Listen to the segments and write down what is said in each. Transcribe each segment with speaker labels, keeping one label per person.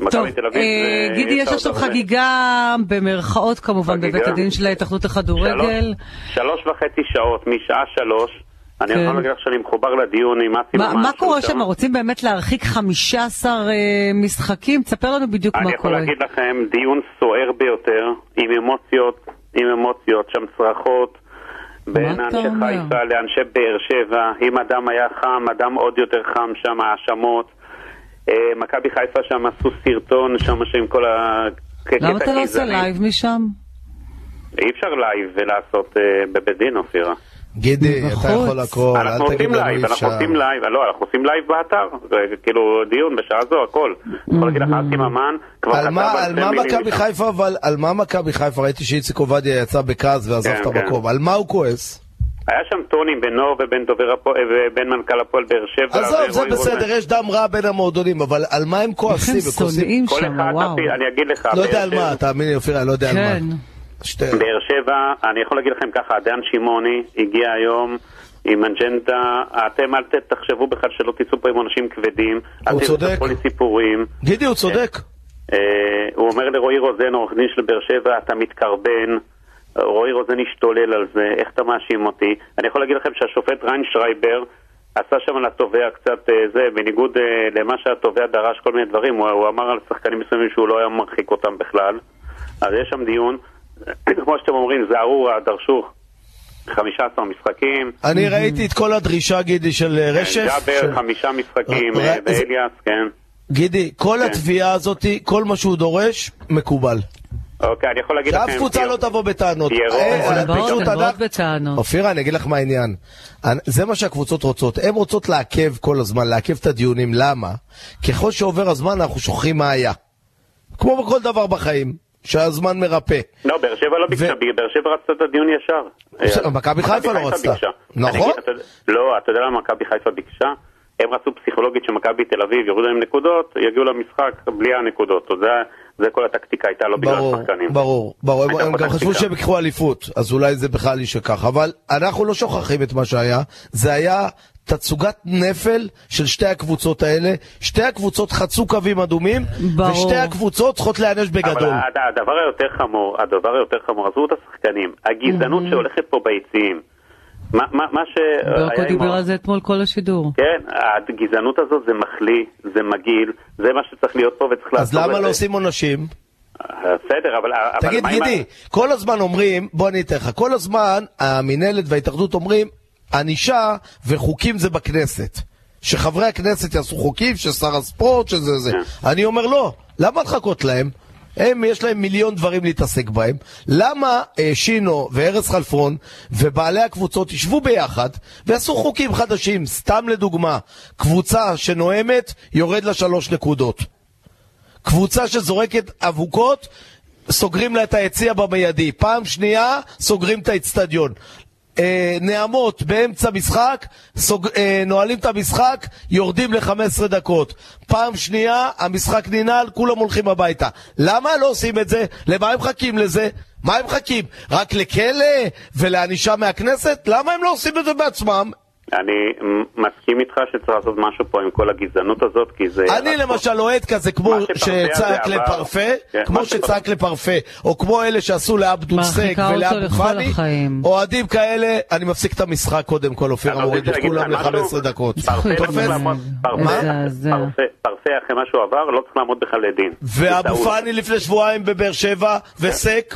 Speaker 1: מכבי תל אביב...
Speaker 2: אה, גידי, יש עכשיו. חגיגה במרכאות כמובן
Speaker 1: חגיגה.
Speaker 2: בבית הדין של ההתאחדות לכדורגל.
Speaker 1: שלוש- שלוש וחצי שעות, משעה שלוש. אני
Speaker 2: כן.
Speaker 1: יכול להגיד לך שאני מחובר לדיון עם אסי ממש.
Speaker 2: מה קורה שם? רוצים באמת להרחיק 15 אה, משחקים? תספר לנו בדיוק
Speaker 1: אני
Speaker 2: מה
Speaker 1: יכול
Speaker 2: קורה.
Speaker 1: להגיד לכם, דיון סוער ביותר, עם אמוציות, עם אמוציות, שם צרחות. בין אנשי? חיפה לאנשי באר שבע, אם אדם היה חם, אדם עוד יותר חם שם, האשמות. אה, מכבי חיפה שם עשו סרטון שם שעם כל ה...
Speaker 2: למה אתה לא עושה. לייב משם?
Speaker 1: אי אפשר לייב ולעשות אה, בבית דין, אופירה.
Speaker 3: גידי. אתה יכול הכל,
Speaker 1: אנחנו
Speaker 3: אל תגיד
Speaker 1: עושים
Speaker 3: לנו
Speaker 1: לייב,
Speaker 3: אי
Speaker 1: אנחנו
Speaker 3: אפשר.
Speaker 1: עושים לייב, לא, אנחנו עושים לייב באתר, זה כאילו דיון בשעה זו, הכל. יכול להגיד לך, אסי ממן כבר
Speaker 3: על
Speaker 1: כתב
Speaker 3: מה, על מה
Speaker 1: מילים
Speaker 3: מכבי. חיפה, אבל על מה מכבי חיפה? ראיתי שאיציק עובדיה יצא בכעס ועזב
Speaker 1: כן,
Speaker 3: את
Speaker 1: כן.
Speaker 3: המקום. על מה הוא כועס?
Speaker 1: היה שם טונים בינו ובין דובר הפועל, ובין מנכ"ל הפועל באר שבע.
Speaker 3: עזוב, זה בסדר. יש דם רע בין המועדונים, אבל על מה הם כועסים?
Speaker 2: הם
Speaker 3: וכועסים?
Speaker 2: שונאים
Speaker 1: כל
Speaker 2: שם,
Speaker 1: אחד,
Speaker 2: וואו.
Speaker 1: אני אגיד לך,
Speaker 3: לא יודע על מה, תאמין לי, אופירה, לא יודע על
Speaker 2: כן.
Speaker 3: מה. שתי...
Speaker 1: באר שבע, אני יכול להגיד לכם ככה, דן שמעוני הגיע היום עם אג'נדה, אתם אל תחשבו בכלל שלא תצאו פה עם עונשים כבדים. אל
Speaker 3: הוא צודק.
Speaker 1: תספרו לי סיפורים.
Speaker 3: גידי, הוא צודק.
Speaker 1: אה, הוא אומר לרועי רוזן, עורך דין של באר שבע, אתה מתקרבן. רועי רוזן השתולל על זה, איך אתה מאשים אותי? אני יכול להגיד לכם שהשופט ריינשרייבר עשה שם לתובע קצת אה, זה, בניגוד אה, למה שהתובע דרש כל מיני דברים, הוא, הוא אמר על שחקנים מסוימים שהוא לא היה מרחיק אותם בכלל. אז יש שם דיון, כמו שאתם אומרים, זערורה, דרשו 15 משחקים,
Speaker 3: אני ראיתי את כל הדרישה, גידי, של אה, רשף.
Speaker 1: ג'אבר
Speaker 3: של-
Speaker 1: חמישה משחקים,
Speaker 3: זה-
Speaker 1: ואליאס, כן.
Speaker 3: גידי, כל
Speaker 1: כן.
Speaker 3: התביעה הזאת, כל מה שהוא דורש, מקובל.
Speaker 1: אוקיי, אני יכול להגיד לכם...
Speaker 3: שאף קבוצה לא תבוא בטענות. אה,
Speaker 2: בטענות.
Speaker 3: אופירה, אני אגיד לך מה העניין. זה מה שהקבוצות רוצות. הן רוצות לעכב כל הזמן, לעכב את הדיונים. למה? ככל שעובר הזמן אנחנו שוכחים מה היה. כמו בכל דבר בחיים, שהזמן מרפא.
Speaker 1: לא, באר שבע לא ביקשה,
Speaker 3: ו-
Speaker 1: באר שבע רצתה את הדיון ישר.
Speaker 3: בסדר, מכבי חיפה לא רצתה.
Speaker 1: ביקשה.
Speaker 3: נכון.
Speaker 1: לא, אתה יודע למה מכבי חיפה ביקשה? הם רצו פסיכולוגית שמכבי תל אביב יורידו להם נקודות, יגיעו למשחק בלי הנקודות. זה, זה כל הטקטיקה הייתה, לא בגלל
Speaker 3: ברור,
Speaker 1: השחקנים.
Speaker 3: ברור, ברור, הם, הם גם חשבו. שהם יקחו אליפות, אז אולי זה בכלל יישכח, אבל אנחנו לא שוכחים את מה שהיה, זה היה תצוגת נפל של שתי הקבוצות האלה, שתי הקבוצות חצו קווים אדומים,
Speaker 2: ברור.
Speaker 3: ושתי הקבוצות צריכות להיענש בגדול.
Speaker 1: אבל הד- הדבר היותר חמור, הדבר היותר חמור, עזבו את השחקנים, הגזענות שהולכת פה ביציעים. מה, מה, מה ש...
Speaker 2: ברקו דיבר על זה אתמול כל השידור.
Speaker 1: כן, הגזענות הזאת זה מחליא, זה מגעיל, זה מה שצריך להיות פה וצריך
Speaker 3: אז
Speaker 1: לעצור את
Speaker 3: למה
Speaker 1: זה.
Speaker 3: לא עושים עונשים?
Speaker 1: אה, בסדר, אבל... אבל
Speaker 3: תגיד
Speaker 1: מה
Speaker 3: גידי, כל הזמן אומרים, בוא אני אתן לך, כל הזמן המינהלת וההתאחדות אומרים, ענישה וחוקים זה בכנסת. שחברי הכנסת יעשו חוקים, ששר הספורט, שזה זה.
Speaker 1: כן.
Speaker 3: אני אומר לא, למה לחכות להם? הם, יש להם מיליון דברים להתעסק בהם. למה אה, שינו וארז חלפון ובעלי הקבוצות ישבו ביחד ויעשו חוקים חדשים? סתם לדוגמה, קבוצה שנואמת, יורד לה שלוש נקודות. קבוצה שזורקת אבוקות, סוגרים לה את היציע במיידי. פעם שנייה, סוגרים את האצטדיון. אה, נעמות באמצע משחק, סוג, אה, נועלים את המשחק, יורדים ל-15 דקות. פעם שנייה, המשחק ננעל, כולם הולכים הביתה. למה לא עושים את זה? למה הם מחכים לזה? מה הם מחכים? רק לכלא ולענישה מהכנסת? למה הם לא עושים את זה בעצמם?
Speaker 1: אני מסכים איתך שצריך לעשות משהו פה עם כל הגזענות הזאת, כי זה...
Speaker 3: אני למשל אוהד כזה כמו שצעק לפרפה,
Speaker 1: כן,
Speaker 3: כמו
Speaker 1: שפרפה-
Speaker 3: שצעק לפרפה, או כמו אלה שעשו לאבדול סק ולאבו פאני. אוהדים כאלה, אני מפסיק את המשחק קודם כל, אופיר, מוריד את כולם
Speaker 1: לך משהו.
Speaker 3: ל-15 דקות.
Speaker 1: פרפה לא פרפה- אחרי מה שהוא עבר, לא צריך לעמוד בכלל לדין.
Speaker 3: ואבו. פאני לפני שבועיים בבאר שבע, וסק,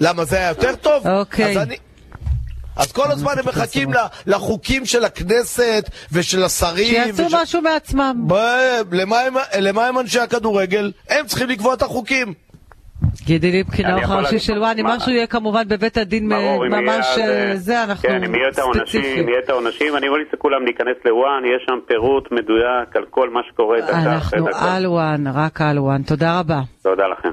Speaker 3: למה זה היה יותר טוב?
Speaker 2: אוקיי.
Speaker 3: אז כל הזמן הם מחכים לחוקים של הכנסת ושל השרים.
Speaker 2: שיעשו משהו מעצמם.
Speaker 3: ב- למה הם- למה הם אנשי הכדורגל? הם צריכים לקבוע את החוקים.
Speaker 2: גידי ליפקין, הראשי
Speaker 1: להגיד-
Speaker 2: של וואני,
Speaker 1: מה-
Speaker 2: משהו יהיה כמובן בבית הדין
Speaker 1: אם
Speaker 2: ממש
Speaker 1: אז,
Speaker 2: אה, זה, אנחנו
Speaker 1: כן, אם יהיה את העונשים,
Speaker 2: ספציפיים.
Speaker 1: אם יהיה את העונשים, אני ממליץ לכולם להיכנס לוואן, יש שם פירוט מדויק על כל מה שקורה דקה אחרי
Speaker 2: אנחנו
Speaker 1: דקה.
Speaker 2: על וואן, רק על וואן. תודה רבה.
Speaker 1: תודה לכם.